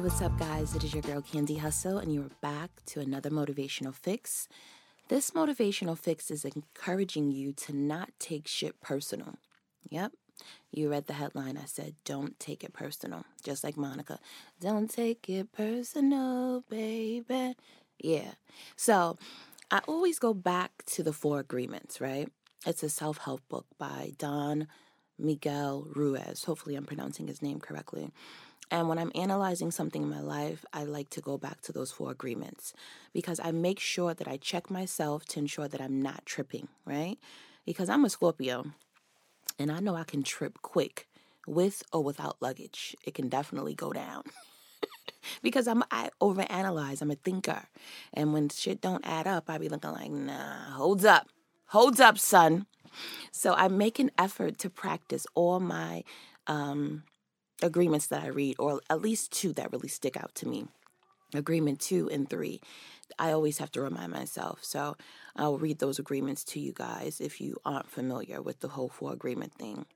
What's up, guys? It is your girl Candy Hustle, and you're back to another motivational fix. This motivational fix is encouraging you to not take shit personal. Yep, you read the headline. I said, don't take it personal. Just like Monica. Don't take it personal, baby. Yeah. So I always go back to the four agreements, right? It's a self help book by Don Miguel Ruiz. Hopefully, I'm pronouncing his name correctly. And when I'm analyzing something in my life, I like to go back to those four agreements because I make sure that I check myself to ensure that I'm not tripping, right? Because I'm a Scorpio and I know I can trip quick with or without luggage. It can definitely go down. because I'm I overanalyze. I'm a thinker. And when shit don't add up, I be looking like, nah, holds up. Holds up, son. So I make an effort to practice all my um, agreements that I read, or at least two that really stick out to me. Agreement two and three. I always have to remind myself. So I'll read those agreements to you guys if you aren't familiar with the whole four agreement thing.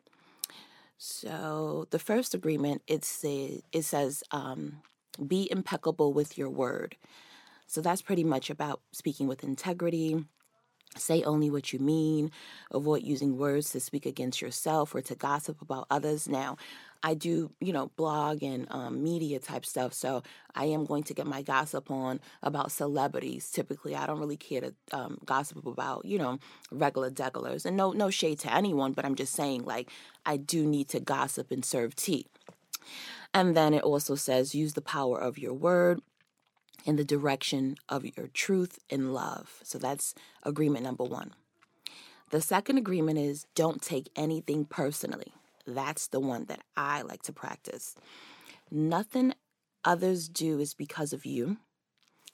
So the first agreement it says it says um, be impeccable with your word. So that's pretty much about speaking with integrity, Say only what you mean. Avoid using words to speak against yourself or to gossip about others. Now, I do, you know, blog and um, media type stuff. So I am going to get my gossip on about celebrities. Typically, I don't really care to um, gossip about, you know, regular degulars. And no, no shade to anyone, but I'm just saying, like, I do need to gossip and serve tea. And then it also says use the power of your word in the direction of your truth and love. So that's agreement number one. The second agreement is don't take anything personally. That's the one that I like to practice. Nothing others do is because of you.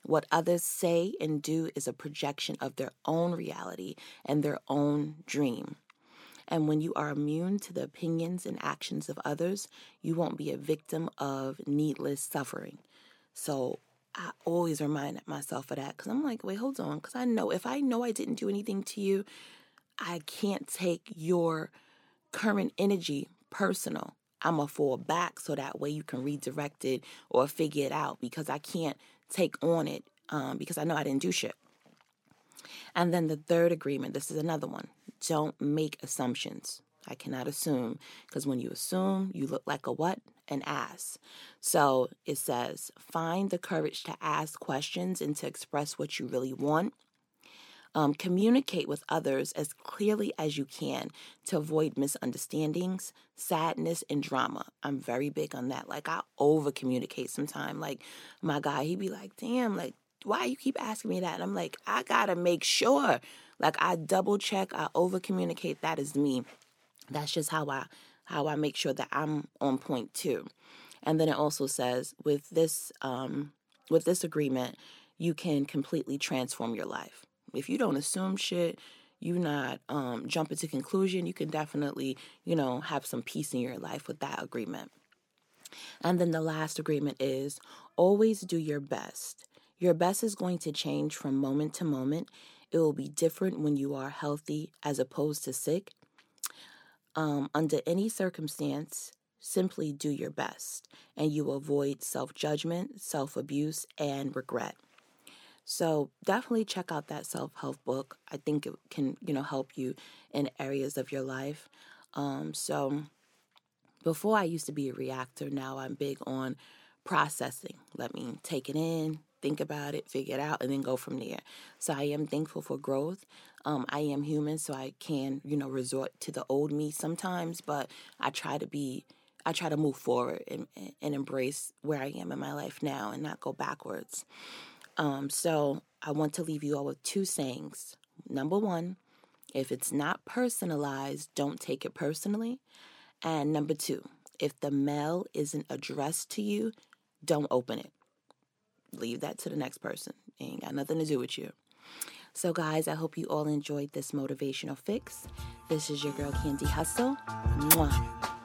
What others say and do is a projection of their own reality and their own dream. And when you are immune to the opinions and actions of others, you won't be a victim of needless suffering. So I always remind myself of that because I'm like, wait, hold on. Because I know if I know I didn't do anything to you, I can't take your current energy personal. I'm to fall back so that way you can redirect it or figure it out because I can't take on it um, because I know I didn't do shit. And then the third agreement this is another one don't make assumptions. I cannot assume because when you assume, you look like a what? An ask. So it says, find the courage to ask questions and to express what you really want. Um, communicate with others as clearly as you can to avoid misunderstandings, sadness, and drama. I'm very big on that. Like I over communicate sometimes. Like my guy, he'd be like, "Damn, like why you keep asking me that?" And I'm like, I gotta make sure. Like I double check, I over communicate. That is me. That's just how I how I make sure that I'm on point too. And then it also says with this um, with this agreement, you can completely transform your life. If you don't assume shit, you not um, jump into conclusion, you can definitely you know have some peace in your life with that agreement. And then the last agreement is always do your best. Your best is going to change from moment to moment. It will be different when you are healthy as opposed to sick um, under any circumstance, simply do your best and you avoid self judgment, self abuse, and regret. So definitely check out that self help book. I think it can, you know, help you in areas of your life. Um, so before I used to be a reactor, now I'm big on processing. Let me take it in, think about it, figure it out, and then go from there. So I am thankful for growth. Um, I am human, so I can, you know, resort to the old me sometimes, but I try to be, I try to move forward and, and embrace where I am in my life now and not go backwards. Um, so I want to leave you all with two sayings. Number one, if it's not personalized, don't take it personally. And number two, if the mail isn't addressed to you, don't open it leave that to the next person. It ain't got nothing to do with you. So, guys, I hope you all enjoyed this motivational fix. This is your girl, Candy Hustle. Mwah.